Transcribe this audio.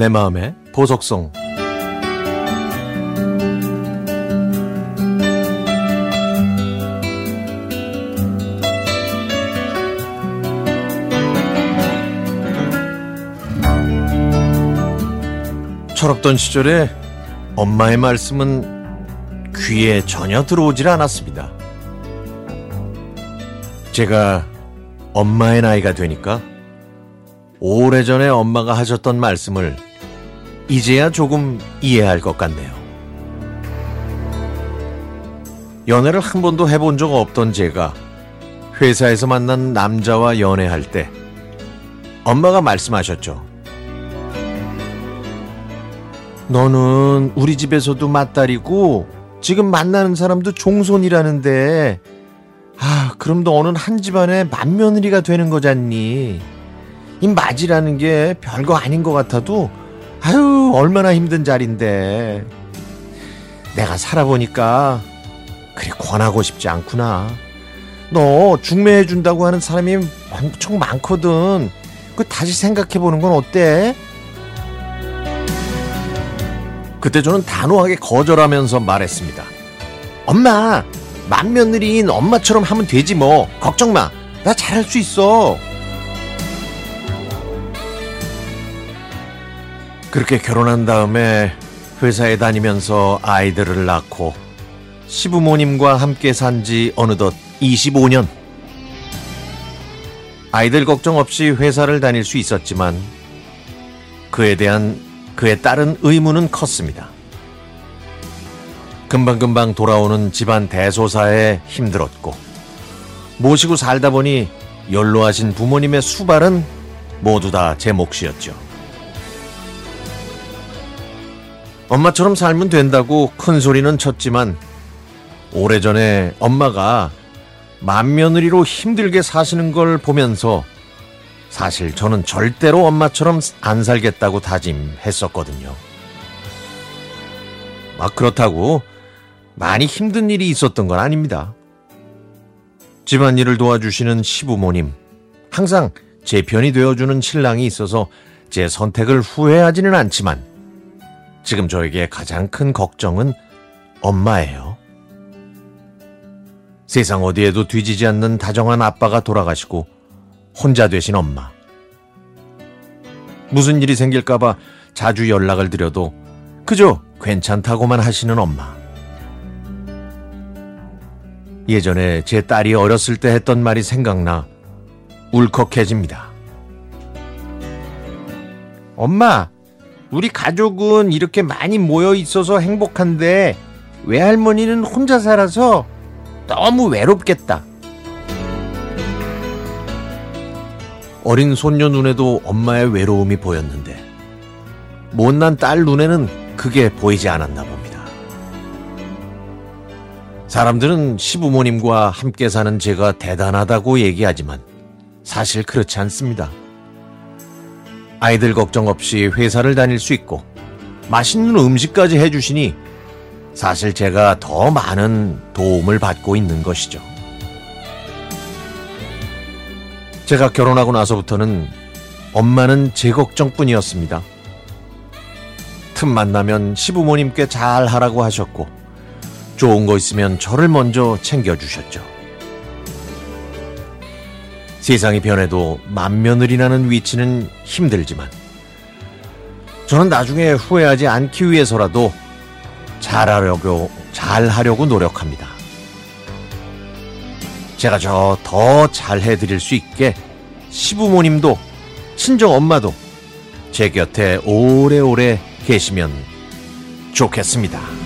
내 마음의 보석성 철없던 시절에 엄마의 말씀은 귀에 전혀 들어오질 않았습니다. 제가 엄마의 나이가 되니까 오래전에 엄마가 하셨던 말씀을 이제야 조금 이해할 것 같네요. 연애를 한 번도 해본 적 없던 제가 회사에서 만난 남자와 연애할 때 엄마가 말씀하셨죠. 너는 우리 집에서도 맏딸이고 지금 만나는 사람도 종손이라는데 아 그럼 너는 한 집안의 맏며느리가 되는 거잖니. 이 맞이라는 게 별거 아닌 것 같아도 아유 얼마나 힘든 자리인데. 내가 살아보니까 그리 권하고 싶지 않구나. 너 중매해 준다고 하는 사람이 엄청 많거든. 그 다시 생각해 보는 건 어때? 그때 저는 단호하게 거절하면서 말했습니다. 엄마 맏며느리인 엄마처럼 하면 되지 뭐. 걱정 마 나 잘할 수 있어 그렇게 결혼한 다음에 회사에 다니면서 아이들을 낳고 시부모님과 함께 산 지 어느덧 25년. 아이들 걱정 없이 회사를 다닐 수 있었지만 그에 대한 그에 따른 의무는 컸습니다. 금방금방 돌아오는 집안 대소사에 힘들었고 모시고 살다 보니 연로하신 부모님의 수발은 모두 다 제 몫이었죠. 엄마처럼 살면 된다고 큰 소리는 쳤지만 오래전에 엄마가 맏며느리로 힘들게 사시는 걸 보면서 사실 저는 절대로 엄마처럼 안 살겠다고 다짐했었거든요. 막 그렇다고 많이 힘든 일이 있었던 건 아닙니다. 집안일을 도와주시는 시부모님, 항상 제 편이 되어주는 신랑이 있어서 제 선택을 후회하지는 않지만 지금 저에게 가장 큰 걱정은 엄마예요. 세상 어디에도 뒤지지 않는 다정한 아빠가 돌아가시고 혼자 되신 엄마. 무슨 일이 생길까봐 자주 연락을 드려도 그저 괜찮다고만 하시는 엄마. 예전에 제 딸이 어렸을 때 했던 말이 생각나 울컥해집니다. 엄마, 우리 가족은 이렇게 많이 모여 있어서 행복한데 외할머니는 혼자 살아서 너무 외롭겠다. 어린 손녀 눈에도 엄마의 외로움이 보였는데 못난 딸 눈에는 그게 보이지 않았나 봅니다. 사람들은 시부모님과 함께 사는 제가 대단하다고 얘기하지만 사실 그렇지 않습니다. 아이들 걱정 없이 회사를 다닐 수 있고 맛있는 음식까지 해주시니 사실 제가 더 많은 도움을 받고 있는 것이죠. 제가 결혼하고 나서부터는 엄마는 제 걱정뿐이었습니다. 틈만 나면 시부모님께 잘 하라고 하셨고 좋은 거 있으면 저를 먼저 챙겨주셨죠. 세상이 변해도 맏며느리라는 위치는 힘들지만 저는 나중에 후회하지 않기 위해서라도 잘하려고 잘하려고 노력합니다. 제가 저 더 잘해 드릴 수 있게 시부모님도 친정 엄마도 제 곁에 오래오래 계시면 좋겠습니다.